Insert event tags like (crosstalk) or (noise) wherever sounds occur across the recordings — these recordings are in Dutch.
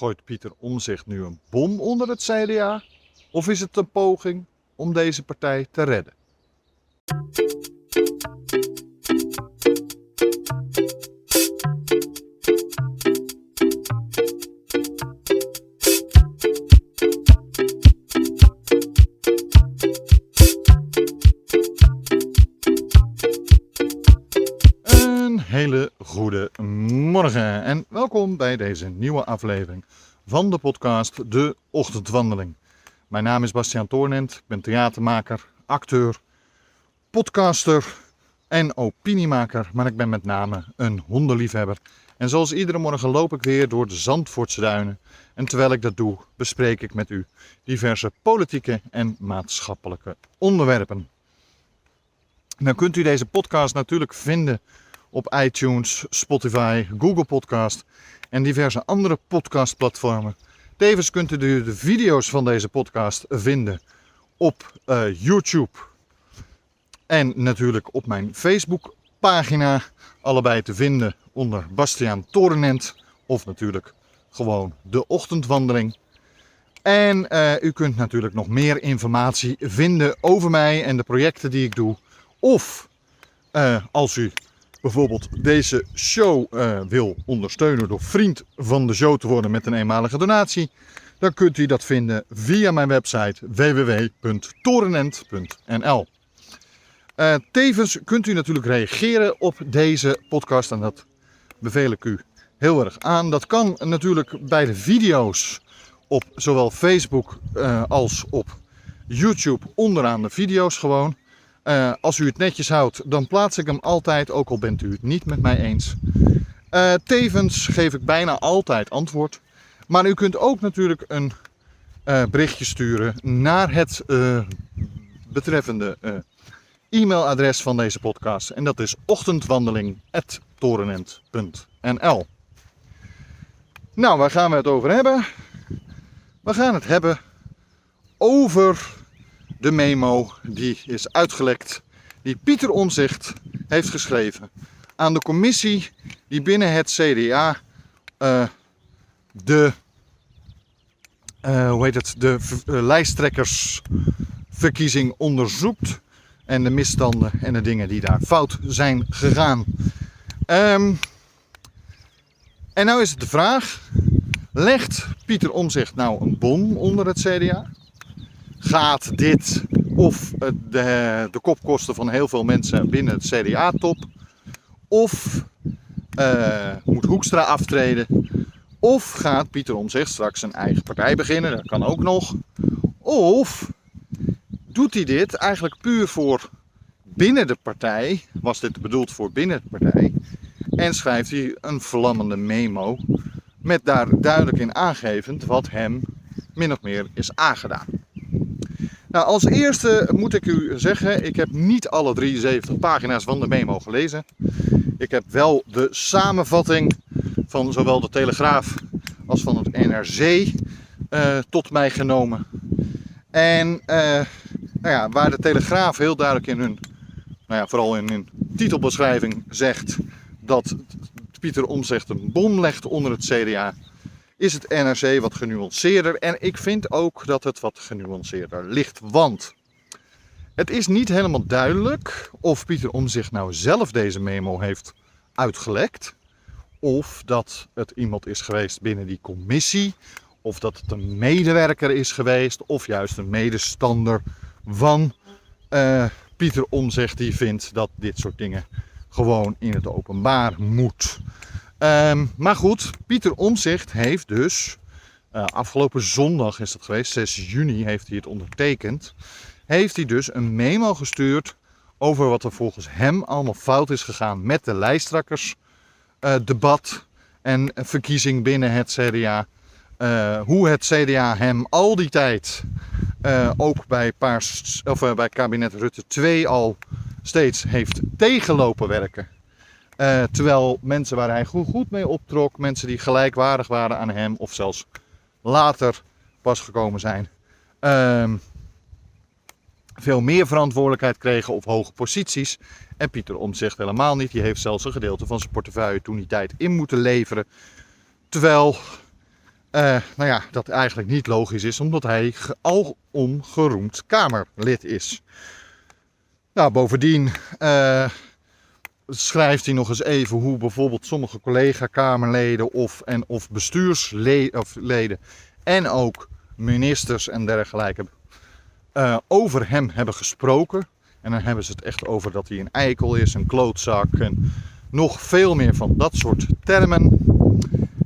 Gooit Pieter Omzicht nu een bom onder het CDA? Of is het een poging om deze partij te redden? Bij deze nieuwe aflevering van de podcast De Ochtendwandeling. Mijn naam is Bastiaan Toornent, ik ben theatermaker, acteur, podcaster en opiniemaker, maar ik ben met name een hondenliefhebber. En zoals iedere morgen loop ik weer door de Zandvoortse duinen. En terwijl ik dat doe, bespreek ik met u diverse politieke en maatschappelijke onderwerpen. Dan kunt u deze podcast natuurlijk vinden op iTunes, Spotify, Google Podcast en diverse andere podcastplatformen. Tevens kunt u de, de video's van deze podcast vinden op eh, YouTube en natuurlijk op mijn Facebook pagina. Allebei te vinden onder Bastiaan Torenent of natuurlijk gewoon de ochtendwandeling. En eh, u kunt natuurlijk nog meer informatie vinden over mij en de projecten die ik doe. Of eh, als u bijvoorbeeld deze show eh, wil ondersteunen door vriend van de show te worden met een eenmalige donatie, dan kunt u dat vinden via mijn website www.torenent.nl. Uh, tevens kunt u natuurlijk reageren op deze podcast en dat beveel ik u heel erg aan. Dat kan natuurlijk bij de video's op zowel Facebook uh, als op YouTube onderaan de video's gewoon. Uh, als u het netjes houdt, dan plaats ik hem altijd, ook al bent u het niet met mij eens. Uh, tevens geef ik bijna altijd antwoord. Maar u kunt ook natuurlijk een uh, berichtje sturen naar het betreffende e-mailadres van deze podcast. En dat is ochtendwandeling.torenent.nl Nou, waar gaan we het over hebben? We gaan het hebben over de memo die is uitgelekt, die Pieter Omzicht heeft geschreven aan de commissie die binnen het CDA uh, de, uh, hoe heet het, de uh, lijsttrekkersverkiezing onderzoekt en de misstanden en de dingen die daar fout zijn gegaan. Um, en nou is het de vraag, legt Pieter Omzicht nou een bom onder het CDA? Gaat dit of de, de kopkosten van heel veel mensen binnen het CDA-top, of uh, moet Hoekstra aftreden, of gaat Pieter Omzicht straks een eigen partij beginnen, dat kan ook nog, of doet hij dit eigenlijk puur voor binnen de partij, was dit bedoeld voor binnen de partij, en schrijft hij een vlammende memo met daar duidelijk in aangevend wat hem min of meer is aangedaan. Nou, als eerste moet ik u zeggen, ik heb niet alle 73 pagina's van de memo gelezen. Ik heb wel de samenvatting van zowel de Telegraaf als van het NRC uh, tot mij genomen. En uh, nou ja, waar de Telegraaf heel duidelijk in hun, nou ja, vooral in hun titelbeschrijving zegt dat Pieter Omzicht een bom legt onder het CDA, is het NRC wat genuanceerder. En ik vind ook dat het wat genuanceerder ligt. Want het is niet helemaal duidelijk of Pieter Omzicht nou zelf deze memo heeft uitgelekt. Of dat het iemand is geweest binnen die commissie. Of dat het een medewerker is geweest. Of juist een medestander van uh, Pieter Omzicht die vindt dat dit soort dingen gewoon in het openbaar moet. Um, maar goed, Pieter Omzicht heeft dus, uh, afgelopen zondag is dat geweest, 6 juni heeft hij het ondertekend, heeft hij dus een memo gestuurd over wat er volgens hem allemaal fout is gegaan met de lijsttrekkersdebat uh, en verkiezing binnen het CDA. Uh, hoe het CDA hem al die tijd, ook bij, paars, of, bij kabinet Rutte 2 al steeds heeft tegenlopen werken. Uh, terwijl mensen waar hij goed, goed mee optrok, mensen die gelijkwaardig waren aan hem of zelfs later pas gekomen zijn, uh, veel meer verantwoordelijkheid kregen op hoge posities. En Pieter Omtzigt helemaal niet. Die heeft zelfs een gedeelte van zijn portefeuille toen die tijd in moeten leveren. Terwijl Uh, nou ja, dat eigenlijk niet logisch is, omdat hij alom geroemd Kamerlid is. Nou, bovendien uh, schrijft hij nog eens even hoe bijvoorbeeld sommige collega-Kamerleden of, en, of bestuursleden en ook ministers en dergelijke uh, over hem hebben gesproken. En dan hebben ze het echt over dat hij een eikel is, een klootzak en nog veel meer van dat soort termen.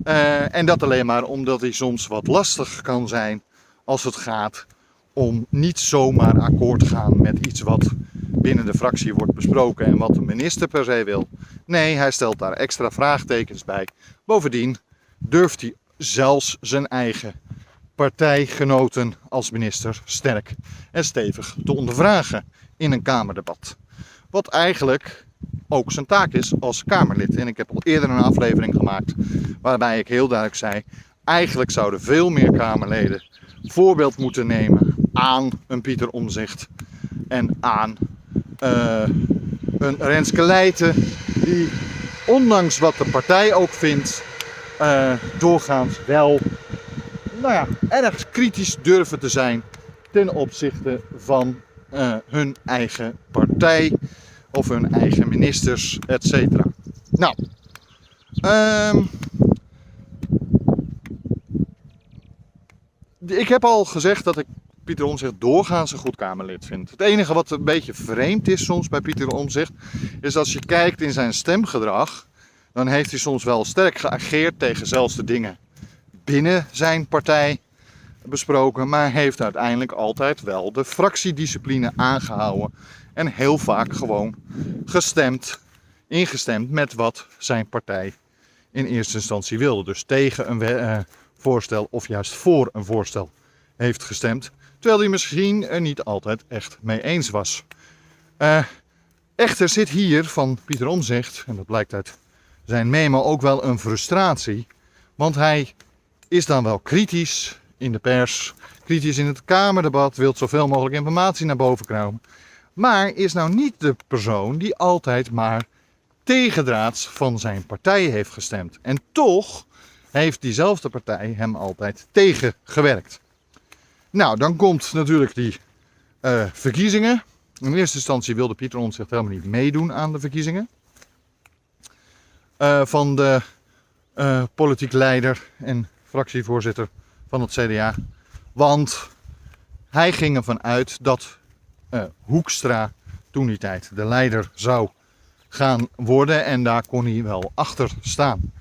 Uh, en dat alleen maar omdat hij soms wat lastig kan zijn als het gaat om niet zomaar akkoord te gaan met iets wat binnen de fractie wordt besproken en wat de minister per se wil. Nee, hij stelt daar extra vraagtekens bij. Bovendien durft hij zelfs zijn eigen partijgenoten als minister sterk en stevig te ondervragen in een Kamerdebat. Wat eigenlijk ook zijn taak is als Kamerlid. En ik heb al eerder een aflevering gemaakt waarbij ik heel duidelijk zei: eigenlijk zouden veel meer Kamerleden voorbeeld moeten nemen aan een Pieter Omzicht en aan uh, een Renske Leijten, die ondanks wat de partij ook vindt, uh, doorgaans wel nou ja, erg kritisch durven te zijn ten opzichte van uh, hun eigen partij of hun eigen ministers, etc. Nou, um, ik heb al gezegd dat ik Pieter Omzicht doorgaans een goed Kamerlid vind. Het enige wat een beetje vreemd is soms bij Pieter Omzicht, is als je kijkt in zijn stemgedrag, dan heeft hij soms wel sterk geageerd tegen zelfs de dingen binnen zijn partij besproken, maar heeft uiteindelijk altijd wel de fractiediscipline aangehouden en heel vaak gewoon gestemd, ingestemd met wat zijn partij in eerste instantie wilde. Dus tegen een uh, voorstel of juist voor een voorstel heeft gestemd, terwijl hij misschien er niet altijd echt mee eens was. Uh, echter zit hier van Pieter Omzicht, en dat blijkt uit zijn memo, ook wel een frustratie, want hij is dan wel kritisch in de pers, kritisch in het Kamerdebat, wil zoveel mogelijk informatie naar boven komen. Maar is nou niet de persoon die altijd maar tegendraads van zijn partij heeft gestemd. En toch heeft diezelfde partij hem altijd tegengewerkt. Nou, dan komt natuurlijk die uh, verkiezingen. In eerste instantie wilde Pieter Omtzigt helemaal niet meedoen aan de verkiezingen. Uh, van de uh, politiek leider en fractievoorzitter van het CDA. Want hij ging ervan uit dat Hoekstra toen die tijd de leider zou gaan worden en daar kon hij wel achter staan.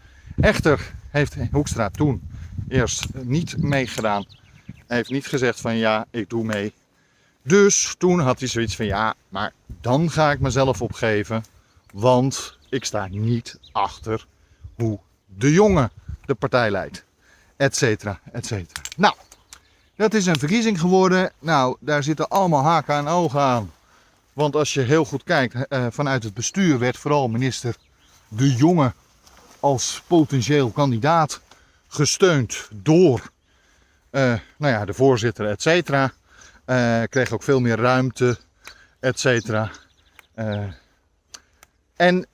Echter heeft Hoekstra toen eerst niet meegedaan. Hij heeft niet gezegd van ja, ik doe mee. Dus toen had hij zoiets van ja, maar dan ga ik mezelf opgeven, want ik sta niet achter hoe de jongen de partij leidt etcetera, etcetera. Nou, dat is een verkiezing geworden. Nou, daar zitten allemaal haken en ogen aan. Want als je heel goed kijkt, uh, vanuit het bestuur werd vooral minister De Jonge als potentieel kandidaat gesteund door nou ja, de voorzitter, et cetera. Uh, kreeg ook veel meer ruimte, et cetera. en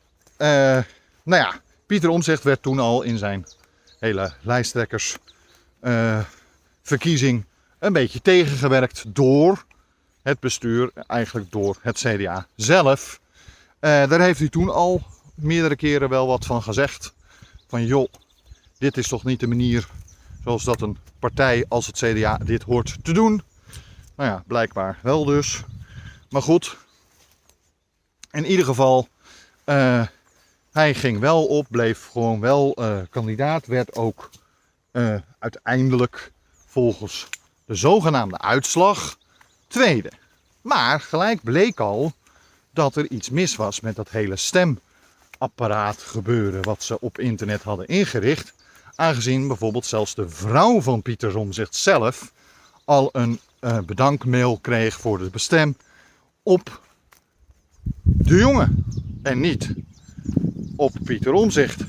nou ja, Pieter Omzicht werd toen al in zijn hele lijsttrekkersverkiezing een beetje tegengewerkt door het bestuur, eigenlijk door het CDA zelf. Daar heeft hij toen al meerdere keren wel wat van gezegd. Van joh, dit is toch niet de manier zoals dat een partij als het CDA dit hoort te doen. Nou ja, blijkbaar wel dus. Maar goed, in ieder geval, uh, hij ging wel op, bleef gewoon wel uh, kandidaat, werd ook uh, uiteindelijk volgens de zogenaamde uitslag tweede. Maar gelijk bleek al dat er iets mis was met dat hele stemapparaat gebeuren wat ze op internet hadden ingericht. Aangezien bijvoorbeeld zelfs de vrouw van Pieter Omzicht zelf al een uh, bedankmail kreeg voor de bestem op de jongen en niet op Pieter Omzicht.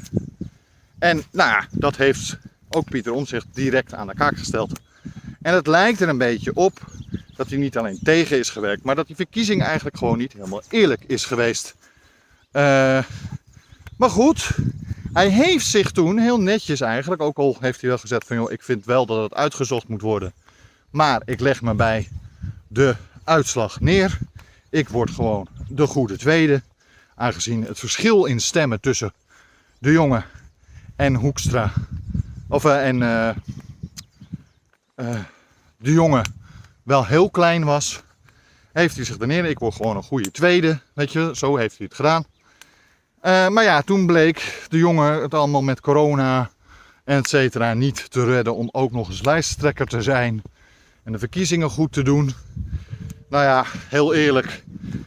En nou ja, dat heeft ook Pieter Omzicht direct aan de kaak gesteld. En het lijkt er een beetje op dat hij niet alleen tegen is gewerkt, maar dat die verkiezing eigenlijk gewoon niet helemaal eerlijk is geweest. Uh, maar goed, Hij heeft zich toen heel netjes eigenlijk, ook al heeft hij wel gezegd van joh, ik vind wel dat het uitgezocht moet worden. Maar ik leg me bij de uitslag neer. Ik word gewoon de goede tweede. Aangezien het verschil in stemmen tussen de jongen en Hoekstra. Of uh, en uh, uh, de jongen wel heel klein was. Heeft hij zich er neer. Ik word gewoon een goede tweede. Weet je, zo heeft hij het gedaan. Maar ja, toen bleek de jongen het allemaal met corona et cetera niet te redden om ook nog eens lijsttrekker te zijn. En de verkiezingen goed te doen. Nou ja, heel eerlijk.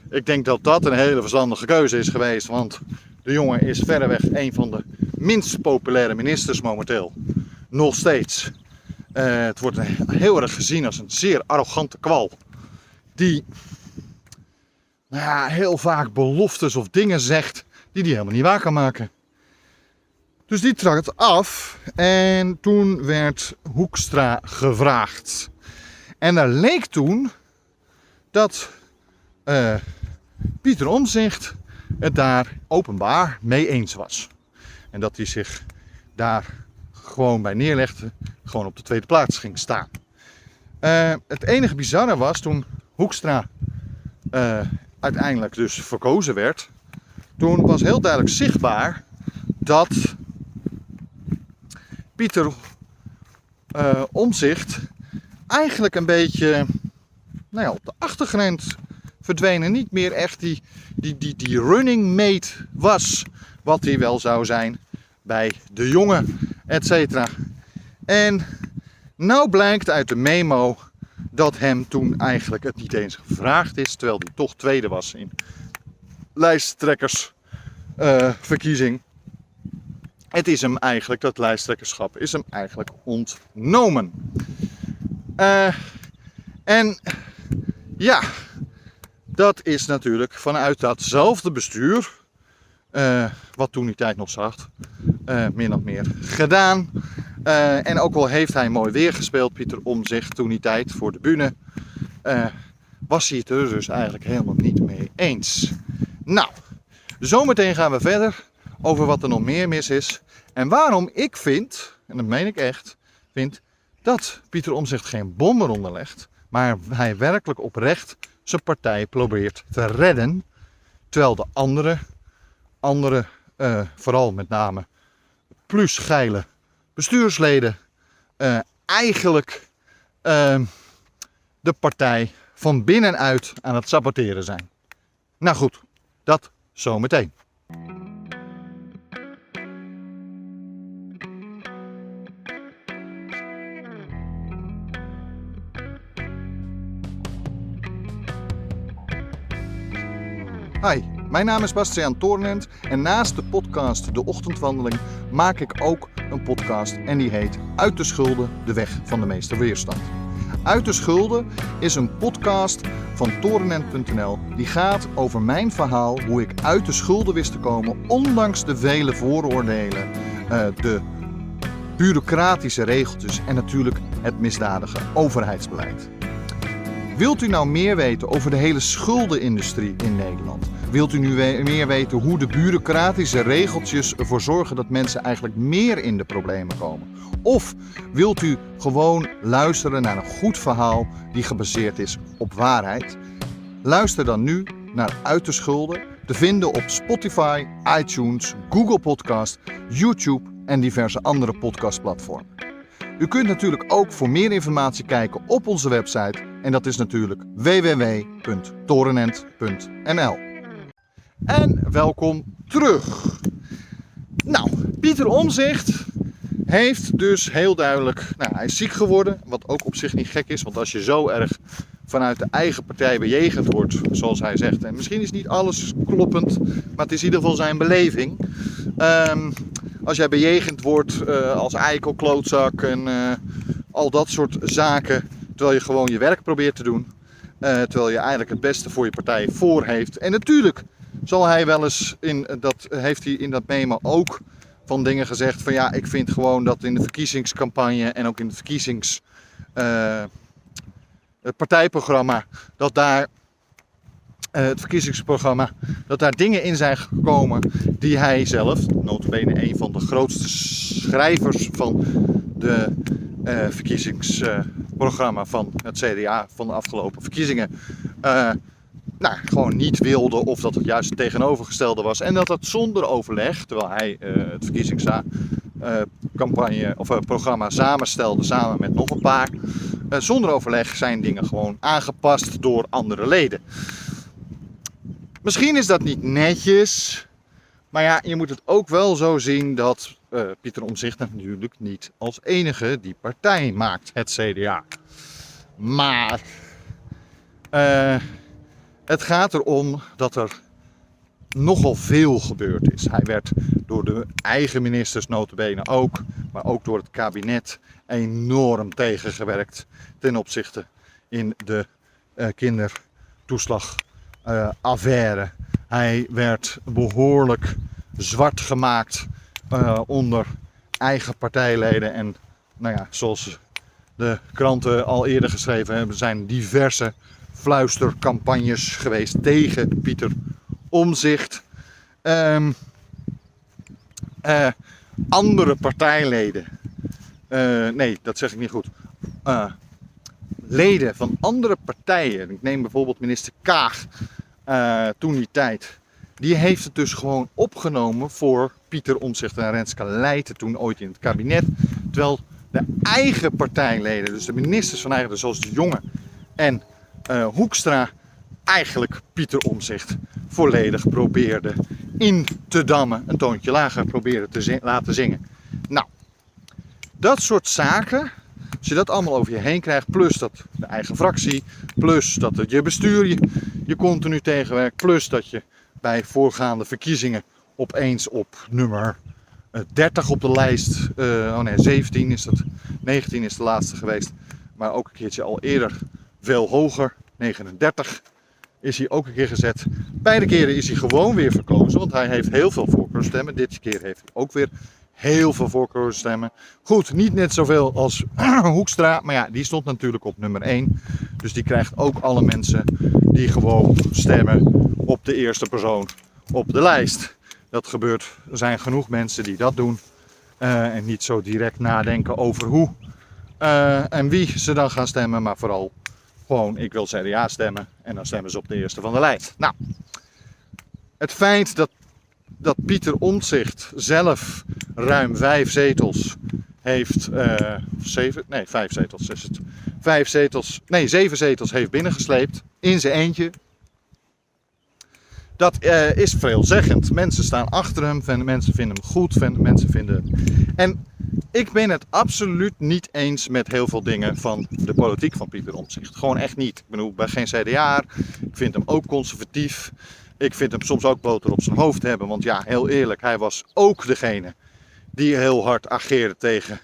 Ik denk dat dat een hele verstandige keuze is geweest. Want de jongen is verreweg een van de minst populaire ministers momenteel. Nog steeds. Uh, het wordt heel erg gezien als een zeer arrogante kwal. Die nou ja, heel vaak beloftes of dingen zegt die hij helemaal niet waar kan maken. Dus die trad af en toen werd Hoekstra gevraagd. En er leek toen dat uh, Pieter Omzicht het daar openbaar mee eens was. En dat hij zich daar gewoon bij neerlegde, gewoon op de tweede plaats ging staan. Uh, het enige bizarre was toen Hoekstra uh, uiteindelijk dus verkozen werd. Toen was heel duidelijk zichtbaar dat Pieter uh, Omzicht eigenlijk een beetje nou ja, op de achtergrond verdwenen. Niet meer echt die, die, die, die running mate was. Wat hij wel zou zijn bij de jongen, et cetera. En nou blijkt uit de memo dat hem toen eigenlijk het niet eens gevraagd is. Terwijl hij toch tweede was in lijsttrekkersverkiezing. Uh, het is hem eigenlijk, dat lijsttrekkerschap is hem eigenlijk ontnomen. Uh, en ja, dat is natuurlijk vanuit datzelfde bestuur, uh, wat toen die tijd nog zag, uh, min of meer gedaan. En ook al heeft hij mooi weer gespeeld, Pieter zich toen die tijd voor de bühne, was hij het er dus eigenlijk helemaal niet mee eens. Nou, zometeen gaan we verder over wat er nog meer mis is. En waarom ik vind, en dat meen ik echt, vind dat Pieter Omzicht geen bom eronder legt, maar hij werkelijk oprecht zijn partij probeert te redden. Terwijl de andere, andere uh, vooral met name plus geile bestuursleden, uh, eigenlijk uh, de partij van binnenuit aan het saboteren zijn. Nou goed, dat zometeen. Hi, mijn naam is Bastiaan Toornent en naast de podcast De Ochtendwandeling maak ik ook een podcast en die heet Uit de Schulden, de weg van de meeste weerstand. Uit de Schulden is een podcast van torenent.nl die gaat over mijn verhaal hoe ik uit de schulden wist te komen ondanks de vele vooroordelen, eh, de bureaucratische regeltjes en natuurlijk het misdadige overheidsbeleid. Wilt u nou meer weten over de hele schuldenindustrie in Nederland? Wilt u nu meer weten hoe de bureaucratische regeltjes ervoor zorgen dat mensen eigenlijk meer in de problemen komen? Of wilt u gewoon luisteren naar een goed verhaal die gebaseerd is op waarheid? Luister dan nu naar Uit de Schulden, te vinden op Spotify, iTunes, Google Podcast, YouTube en diverse andere podcastplatformen. U kunt natuurlijk ook voor meer informatie kijken op onze website en dat is natuurlijk www.torenent.nl. En welkom terug. Nou, Pieter Omzicht heeft dus heel duidelijk, nou, hij is ziek geworden, wat ook op zich niet gek is, want als je zo erg vanuit de eigen partij bejegend wordt, zoals hij zegt, en misschien is niet alles kloppend, maar het is in ieder geval zijn beleving. Um, als jij bejegend wordt uh, als eikel, klootzak en uh, al dat soort zaken, terwijl je gewoon je werk probeert te doen, uh, terwijl je eigenlijk het beste voor je partij voor heeft. En natuurlijk zal hij wel eens, in, dat heeft hij in dat memo ook van dingen gezegd van ja, ik vind gewoon dat in de verkiezingscampagne en ook in het verkiezings het partijprogramma, dat daar eh, het verkiezingsprogramma, dat daar dingen in zijn gekomen die hij zelf, notabene een van de grootste schrijvers van de uh, verkiezingsprogramma van het CDA van de afgelopen verkiezingen, nou, gewoon niet wilde of dat het juist het tegenovergestelde was. En dat dat zonder overleg, terwijl hij het verkiezingscampagne of programma samenstelde samen met nog een paar, zonder overleg zijn dingen gewoon aangepast door andere leden. Misschien is dat niet netjes. Maar ja, je moet het ook wel zo zien dat Pieter Omzicht natuurlijk niet als enige die partij maakt, het CDA. Maar het gaat erom dat er nogal veel gebeurd is. Hij werd door de eigen ministers notabene ook, maar ook door het kabinet enorm tegengewerkt ten opzichte in de uh, kindertoeslag uh, affaire. Hij werd behoorlijk zwart gemaakt uh, onder eigen partijleden. En nou ja, zoals de kranten al eerder geschreven hebben, zijn diverse fluistercampagnes geweest tegen Pieter Omzicht. Um, uh, andere partijleden. nee, dat zeg ik niet goed leden van andere partijen, ik neem bijvoorbeeld minister Kaag toen die tijd, die heeft het dus gewoon opgenomen voor Pieter Omtzigt en Renske Leijten toen ooit in het kabinet. Terwijl de eigen partijleden, dus de ministers van eigen, zoals de Jonge en uh, Hoekstra, eigenlijk Pieter Omzicht volledig probeerden in te dammen, een toontje lager probeerden te laten zingen. Nou, dat soort zaken, als je dat allemaal over je heen krijgt, plus dat de eigen fractie, plus dat het je bestuur je, continu tegenwerkt, plus dat je bij voorgaande verkiezingen opeens op nummer 30 op de lijst, uh, oh nee, 17 is dat, 19 is de laatste geweest, maar ook een keertje al eerder veel hoger, 39 is hij ook een keer gezet. Beide keren is hij gewoon weer verkozen, want hij heeft heel veel voorkeurstemmen. Dit keer heeft hij ook weer heel veel voorkeursstemmen. Goed, niet net zoveel als (clears throat) Hoekstra, maar ja, die stond natuurlijk op nummer 1. Dus die krijgt ook alle mensen die gewoon stemmen op de eerste persoon op de lijst. Dat gebeurt, er zijn genoeg mensen die dat doen uh, en niet zo direct nadenken over hoe uh, en wie ze dan gaan stemmen, maar vooral gewoon ik wil CDA stemmen en dan stemmen ze op de eerste van de lijst. Nou, het feit dat dat Pieter Omtzigt zelf ruim vijf zetels heeft, zeven, nee vijf zetels is het, vijf zetels, nee zeven zetels heeft binnengesleept in zijn eentje. Dat uh, is veelzeggend. Mensen staan achter hem, mensen vinden hem goed, mensen vinden... En ik ben het absoluut niet eens met heel veel dingen van de politiek van Pieter Omtzigt. Gewoon echt niet. Ik bedoel, ik ben geen CDA. Ik vind hem ook conservatief. Ik vind hem soms ook boter op zijn hoofd hebben. Want ja, heel eerlijk, hij was ook degene die heel hard ageerde tegen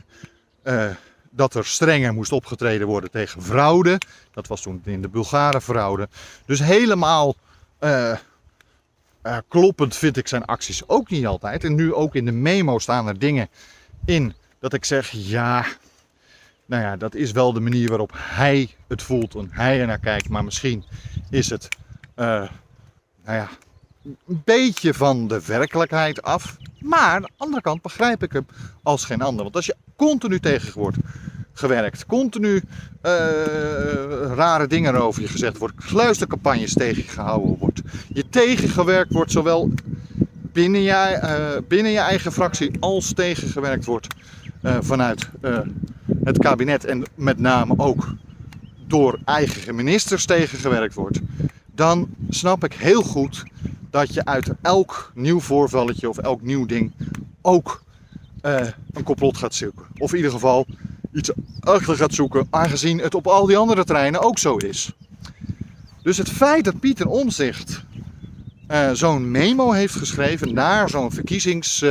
uh, dat er strenger moest opgetreden worden tegen fraude. Dat was toen in de Bulgare fraude. Dus helemaal uh, uh, kloppend vind ik zijn acties ook niet altijd. En nu ook in de memo staan er dingen in dat ik zeg, ja, nou ja, dat is wel de manier waarop hij het voelt en hij er naar kijkt. Maar misschien is het nou ja, een beetje van de werkelijkheid af. Maar aan de andere kant begrijp ik hem als geen ander. Want als je continu tegen wordt gewerkt, continu uh, rare dingen over je gezegd wordt, kluistercampagnes tegen je gehouden wordt, je tegengewerkt wordt, zowel binnen je, uh, binnen je eigen fractie als tegengewerkt wordt vanuit het kabinet en met name ook door eigen ministers tegengewerkt wordt dan snap ik heel goed dat je uit elk nieuw voorvalletje of elk nieuw ding ook uh, een complot gaat zoeken. Of in ieder geval iets achter gaat zoeken, aangezien het op al die andere terreinen ook zo is. Dus het feit dat Pieter Omzicht zo'n memo heeft geschreven naar zo'n verkiezings-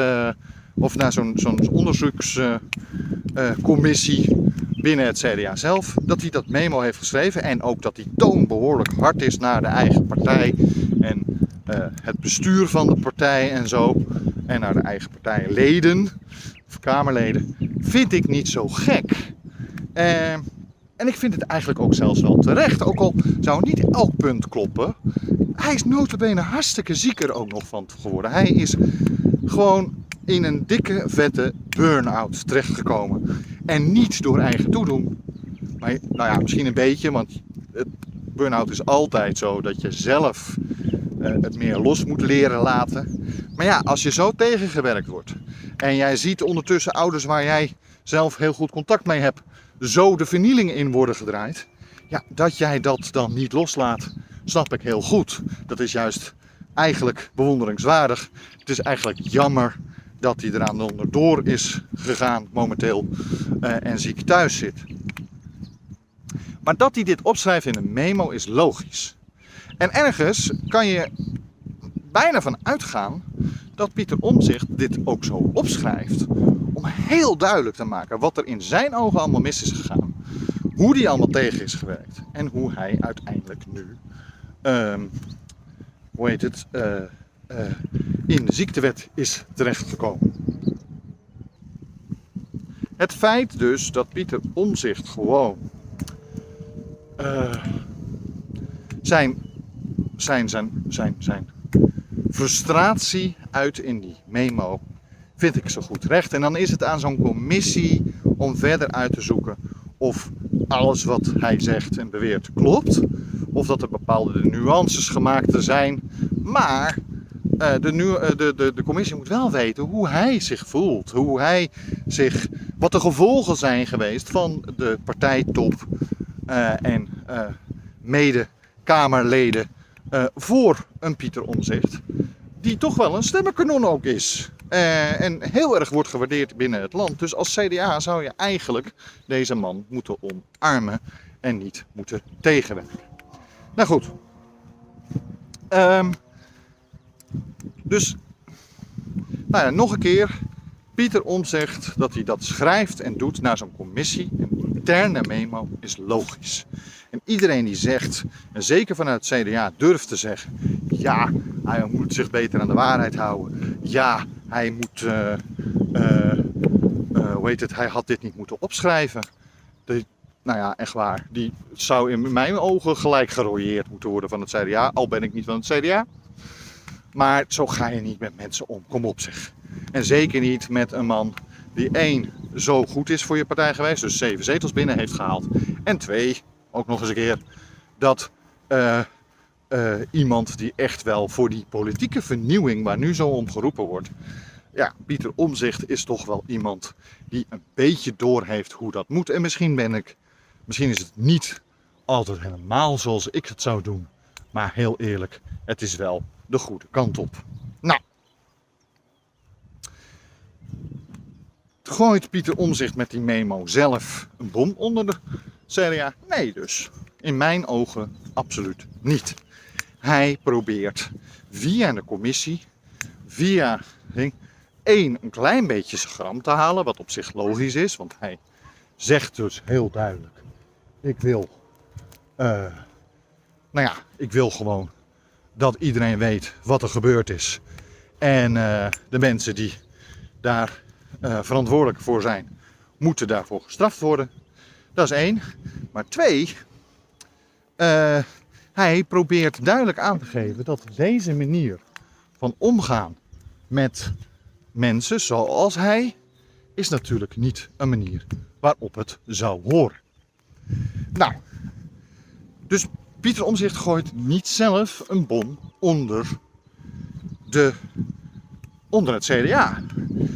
of naar zo'n zo'n onderzoekscommissie binnen het CDA zelf, dat hij dat memo heeft geschreven en ook dat die toon behoorlijk hard is naar de eigen partij en uh, het bestuur van de partij en zo, en naar de eigen partijleden of Kamerleden, vind ik niet zo gek. En ik vind het eigenlijk ook zelfs wel terecht. Ook al zou niet elk punt kloppen. hij is notabene hartstikke ziek er ook nog van geworden. Hij is gewoon in een dikke, vette burn-out terechtgekomen. En niet door eigen toedoen. Maar nou ja, misschien een beetje, want burn-out is altijd zo dat je zelf uh, het meer los moet leren laten. Maar ja, als je zo tegengewerkt wordt en jij ziet ondertussen ouders waar jij zelf heel goed contact mee hebt, zo de vernieling in worden gedraaid. Ja, dat jij dat dan niet loslaat, snap ik heel goed. Dat is juist eigenlijk bewonderingswaardig. Het is eigenlijk jammer dat hij eraan onderdoor is gegaan momenteel uh, en ziek thuis zit. Maar dat hij dit opschrijft in een memo is logisch. En ergens kan je bijna van uitgaan dat Pieter Omzicht dit ook zo opschrijft. Om heel duidelijk te maken wat er in zijn ogen allemaal mis is gegaan. Hoe die allemaal tegen is gewerkt. En hoe hij uiteindelijk nu, um, hoe heet het, uh, uh, in de ziektewet is terechtgekomen. Het feit dus dat Pieter Omzicht gewoon uh, zijn, zijn, zijn, zijn, zijn frustratie uit in die memo vind ik zo goed recht. En dan is het aan zo'n commissie om verder uit te zoeken of alles wat hij zegt en beweert klopt. Of dat er bepaalde nuances gemaakt zijn. Maar uh, de, nu, uh, de, de, de commissie moet wel weten hoe hij zich voelt. Hoe hij zich, wat de gevolgen zijn geweest van de partijtop uh, en mede-Kamerleden voor een Pieter Omzicht. Die toch wel een stemmenkanon ook is. en heel erg wordt gewaardeerd binnen het land. Dus als CDA zou je eigenlijk deze man moeten omarmen en niet moeten tegenwerken. Nou goed. Um, dus, nou ja, nog een keer. Pieter omzegt dat hij dat schrijft en doet naar zo'n commissie. Een interne memo is logisch. En iedereen die zegt, en zeker vanuit het CDA durft te zeggen, ja, hij moet zich beter aan de waarheid houden. Ja, hij moet, uh, uh, uh, hoe heet het, hij had dit niet moeten opschrijven. Nou ja, echt waar, die zou in mijn ogen gelijk gerooieerd moeten worden van het CDA, al ben ik niet van het CDA. Maar zo ga je niet met mensen om. Kom op zeg. En zeker niet met een man die één zo goed is voor je partij geweest, dus zeven zetels binnen heeft gehaald. En twee, ook nog eens een keer, dat uh, uh, iemand die echt wel voor die politieke vernieuwing waar nu zo om geroepen wordt. Ja, Pieter Omzicht is toch wel iemand die een beetje doorheeft hoe dat moet. En misschien ben ik, misschien is het niet altijd helemaal zoals ik het zou doen. Maar heel eerlijk, het is wel de goede kant op. Nou. Gooit Pieter Omzicht met die memo zelf een bom onder de CDA? Nee dus. In mijn ogen absoluut niet. Hij probeert via de commissie, via één, een klein beetje schram te halen, wat op zich logisch is, want hij zegt dus heel duidelijk: ik wil, uh, nou ja, ik wil gewoon dat iedereen weet wat er gebeurd is. En uh, de mensen die daar uh, verantwoordelijk voor zijn, moeten daarvoor gestraft worden. Dat is één. Maar twee, uh, hij probeert duidelijk aan te geven dat deze manier van omgaan met mensen zoals hij, is natuurlijk niet een manier waarop het zou horen. Nou, dus Pieter Omzicht gooit niet zelf een bom onder, de, onder het CDA.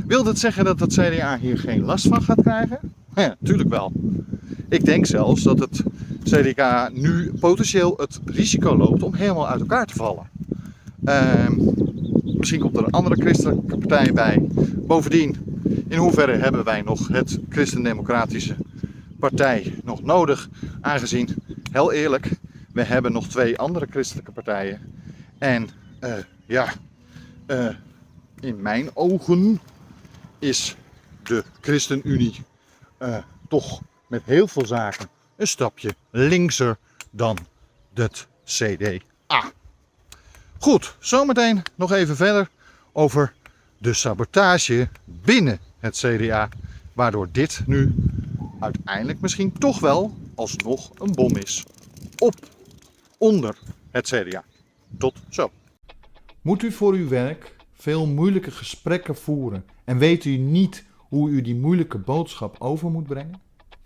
Wil dat zeggen dat het CDA hier geen last van gaat krijgen? Ja, natuurlijk wel. Ik denk zelfs dat het CDA nu potentieel het risico loopt om helemaal uit elkaar te vallen. Uh, misschien komt er een andere christelijke partij bij. Bovendien, in hoeverre hebben wij nog het christendemocratische partij nog nodig? Aangezien, heel eerlijk, we hebben nog twee andere christelijke partijen. En uh, ja, uh, in mijn ogen is de ChristenUnie uh, toch met heel veel zaken een stapje linkser dan het CDA. Goed, zometeen nog even verder over de sabotage binnen het CDA. Waardoor dit nu uiteindelijk misschien toch wel alsnog een bom is op onder het CDA. Tot zo. Moet u voor uw werk veel moeilijke gesprekken voeren en weet u niet hoe u die moeilijke boodschap over moet brengen?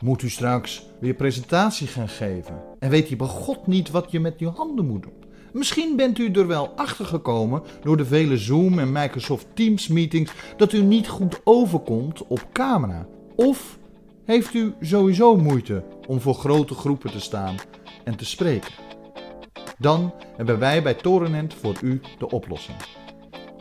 Moet u straks weer presentatie gaan geven en weet u bij God niet wat je met uw handen moet doen? Misschien bent u er wel achter gekomen door de vele Zoom en Microsoft Teams meetings dat u niet goed overkomt op camera. Of heeft u sowieso moeite om voor grote groepen te staan en te spreken? Dan hebben wij bij Torenent voor u de oplossing.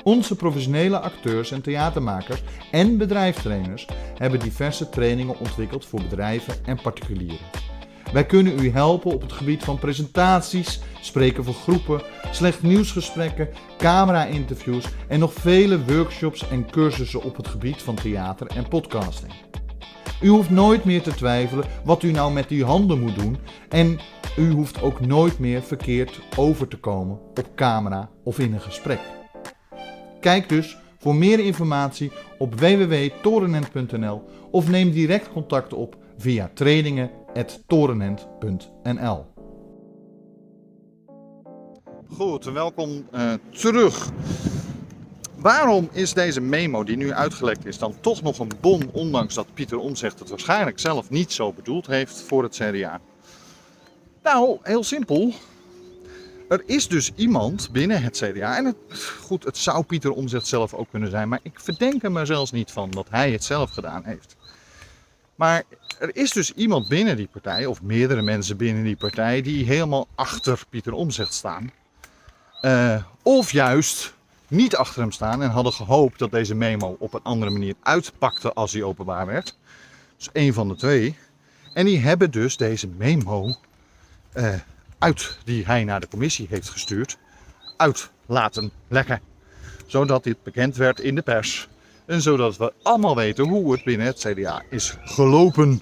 Onze professionele acteurs en theatermakers en bedrijfstrainers hebben diverse trainingen ontwikkeld voor bedrijven en particulieren. Wij kunnen u helpen op het gebied van presentaties, spreken voor groepen, slecht nieuwsgesprekken, camera-interviews en nog vele workshops en cursussen op het gebied van theater en podcasting. U hoeft nooit meer te twijfelen wat u nou met uw handen moet doen en u hoeft ook nooit meer verkeerd over te komen op camera of in een gesprek. Kijk dus voor meer informatie op www.torenent.nl of neem direct contact op via trainingen.torenent.nl. Goed, welkom uh, terug. Waarom is deze memo die nu uitgelekt is dan toch nog een bon, ondanks dat Pieter Omzegt het waarschijnlijk zelf niet zo bedoeld heeft voor het CDA? Nou, heel simpel. Er is dus iemand binnen het CDA, en het, goed, het zou Pieter Omzigt zelf ook kunnen zijn, maar ik verdenk hem er zelfs niet van dat hij het zelf gedaan heeft. Maar er is dus iemand binnen die partij, of meerdere mensen binnen die partij, die helemaal achter Pieter Omzigt staan. Uh, of juist niet achter hem staan en hadden gehoopt dat deze memo op een andere manier uitpakte als hij openbaar werd. Dus één van de twee. En die hebben dus deze memo uh, uit die hij naar de commissie heeft gestuurd, uit laten lekken. Zodat dit bekend werd in de pers. En zodat we allemaal weten hoe het binnen het CDA is gelopen.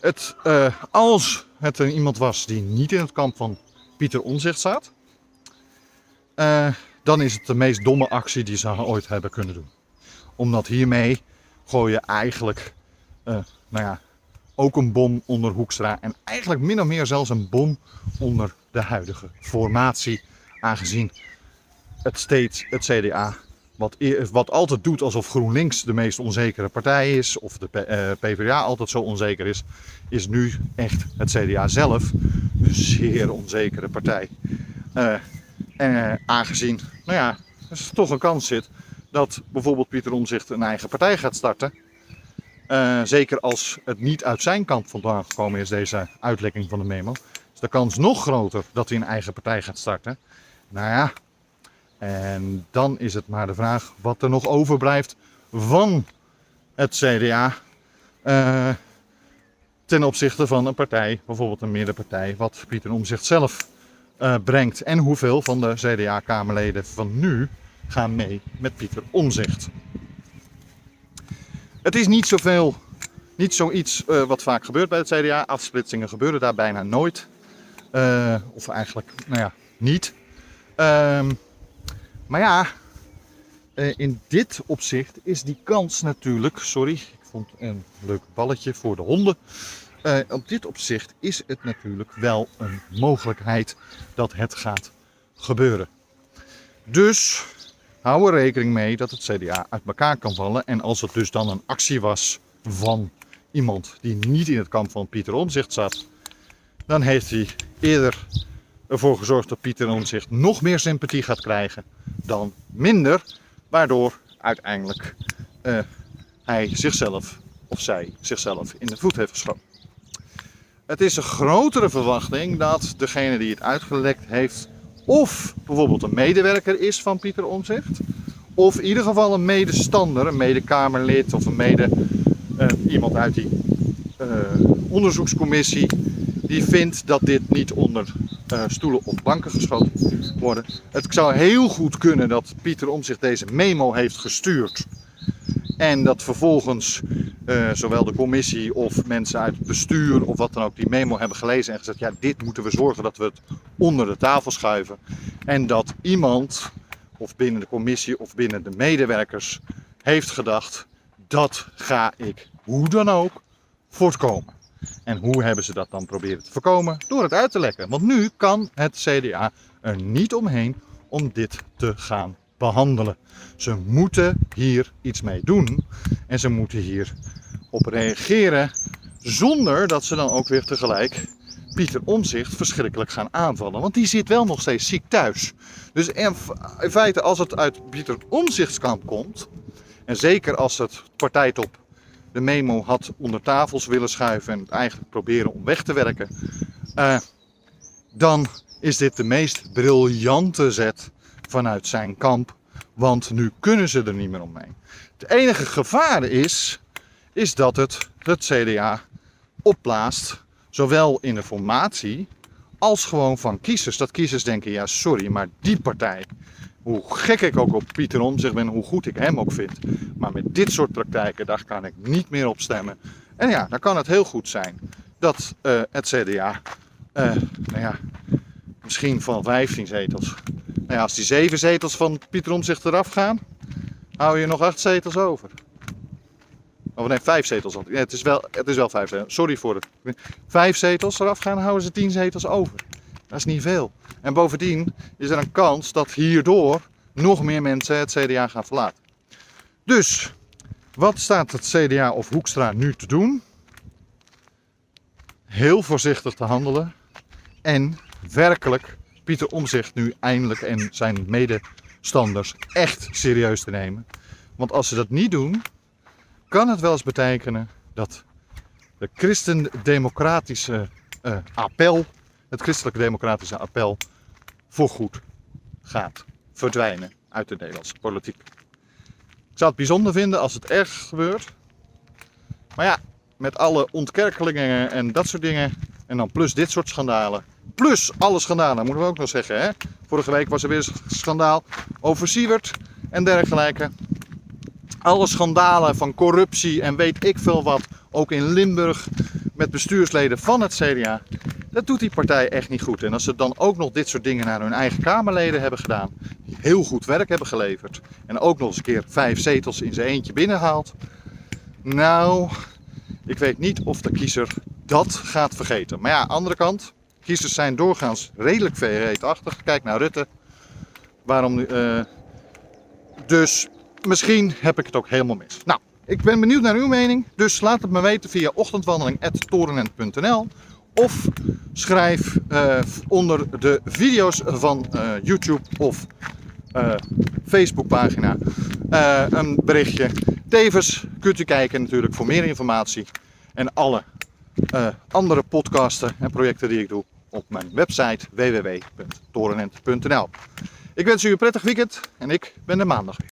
Het, uh, als het er iemand was die niet in het kamp van Pieter Onzicht staat, uh, dan is het de meest domme actie die ze ooit hebben kunnen doen. Omdat hiermee gooi je eigenlijk, nou ja, ook een bom onder Hoekstra. En eigenlijk min of meer zelfs een bom onder de huidige formatie. Aangezien het steeds het CDA, wat, wat altijd doet alsof GroenLinks de meest onzekere partij is, of de uh, eh, PvdA altijd zo onzeker is, is nu echt het CDA zelf een zeer onzekere partij. En uh, aangezien, nou ja, er toch een kans zit dat bijvoorbeeld Pieter Omzicht een eigen partij gaat starten uh, zeker als het niet uit zijn kant vandaan gekomen is, deze uitlekking van de memo. Is de kans nog groter dat hij een eigen partij gaat starten. Nou ja, en dan is het maar de vraag wat er nog overblijft van het CDA. Eh, ten opzichte van een partij, bijvoorbeeld een middenpartij, wat Pieter Omzicht zelf uh, brengt. En hoeveel van de CDA-kamerleden van nu gaan mee met Pieter Omzicht. Het is niet zoveel, niet zoiets uh, wat vaak gebeurt bij het CDA. Afsplitsingen gebeuren daar bijna nooit. Uh, of eigenlijk, nou ja, niet. Uh, maar ja, uh, in dit opzicht is die kans natuurlijk, sorry, ik vond een leuk balletje voor de honden. op dit opzicht is het natuurlijk wel een mogelijkheid dat het gaat gebeuren. Dus hou er rekening mee dat het CDA uit elkaar kan vallen. En als het dus dan een actie was van iemand die niet in het kamp van Pieter Omzicht zat, dan heeft hij eerder ervoor gezorgd dat Pieter Omzicht nog meer sympathie gaat krijgen dan minder, waardoor uiteindelijk uh, hij zichzelf of zij zichzelf in de voet heeft geschoten. Het is een grotere verwachting dat degene die het uitgelekt heeft of bijvoorbeeld een medewerker is van Pieter Omzicht. Of in ieder geval een medestander, een medekamerlid of een mede, uh, iemand uit die uh, onderzoekscommissie. Die vindt dat dit niet onder uh, stoelen of banken geschoten worden. Het zou heel goed kunnen dat Pieter Omzicht deze memo heeft gestuurd. En dat vervolgens uh, zowel de commissie of mensen uit het bestuur of wat dan ook die memo hebben gelezen en gezegd: ja, dit moeten we zorgen dat we het onder de tafel schuiven. En dat iemand, of binnen de commissie of binnen de medewerkers, heeft gedacht: dat ga ik hoe dan ook voorkomen. En hoe hebben ze dat dan proberen te voorkomen? Door het uit te lekken. Want nu kan het CDA er niet omheen om dit te gaan behandelen. Ze moeten hier iets mee doen en ze moeten hier op reageren zonder dat ze dan ook weer tegelijk Pieter Omzicht verschrikkelijk gaan aanvallen. Want die zit wel nog steeds ziek thuis. Dus in feite, als het uit Pieter Omzichtskamp komt, en zeker als het partijtop de memo had onder tafels willen schuiven en eigenlijk proberen om weg te werken, uh, dan is dit de meest briljante zet vanuit zijn kamp. Want nu kunnen ze er niet meer omheen. Het enige gevaar is, is dat het het CDA opblaast, zowel in de formatie als gewoon van kiezers. Dat kiezers denken, ja sorry, maar die partij, hoe gek ik ook op Pieter Omtzigt ben, hoe goed ik hem ook vind. Maar met dit soort praktijken, daar kan ik niet meer op stemmen. En ja, dan kan het heel goed zijn dat uh, het CDA, uh, nou ja, misschien van 15 zetels. Nou als die 7 zetels van Pieter Omtzigt eraf gaan, hou je nog 8 zetels over. Of nee, 5 zetels. Ja, het, is wel, het is wel 5 zetels. Sorry voor het. 5 zetels eraf gaan, houden ze 10 zetels over. Dat is niet veel. En bovendien is er een kans dat hierdoor nog meer mensen het CDA gaan verlaten. Dus, wat staat het CDA of Hoekstra nu te doen? Heel voorzichtig te handelen en werkelijk Pieter Omzicht nu eindelijk en zijn medestanders echt serieus te nemen. Want als ze dat niet doen, kan het wel eens betekenen dat de christendemocratische uh, appel, het christelijke democratische appel, voorgoed gaat verdwijnen uit de Nederlandse politiek. Ik zou het bijzonder vinden als het erg gebeurt. Maar ja, met alle ontkerkelingen en dat soort dingen, en dan plus dit soort schandalen, plus alle schandalen, moeten we ook nog zeggen. Hè? Vorige week was er weer een schandaal over Siewert en dergelijke. Alle schandalen van corruptie en weet ik veel wat, ook in Limburg met bestuursleden van het CDA. Dat doet die partij echt niet goed. En als ze dan ook nog dit soort dingen naar hun eigen Kamerleden hebben gedaan, die heel goed werk hebben geleverd, en ook nog eens een keer vijf zetels in zijn eentje binnenhaalt. Nou, ik weet niet of de kiezer dat gaat vergeten. Maar ja, andere kant, kiezers zijn doorgaans redelijk verreedachtig. Kijk naar Rutte. Waarom uh, dus misschien heb ik het ook helemaal mis. Nou, ik ben benieuwd naar uw mening. Dus laat het me weten via ochtendwandeling.torenent.nl of schrijf uh, onder de video's van uh, YouTube of uh, Facebookpagina een berichtje. Tevens kunt u kijken natuurlijk voor meer informatie en alle andere podcasten en projecten die ik doe op mijn website www.torenent.nl. Ik wens u een prettig weekend en ik ben er maandag weer.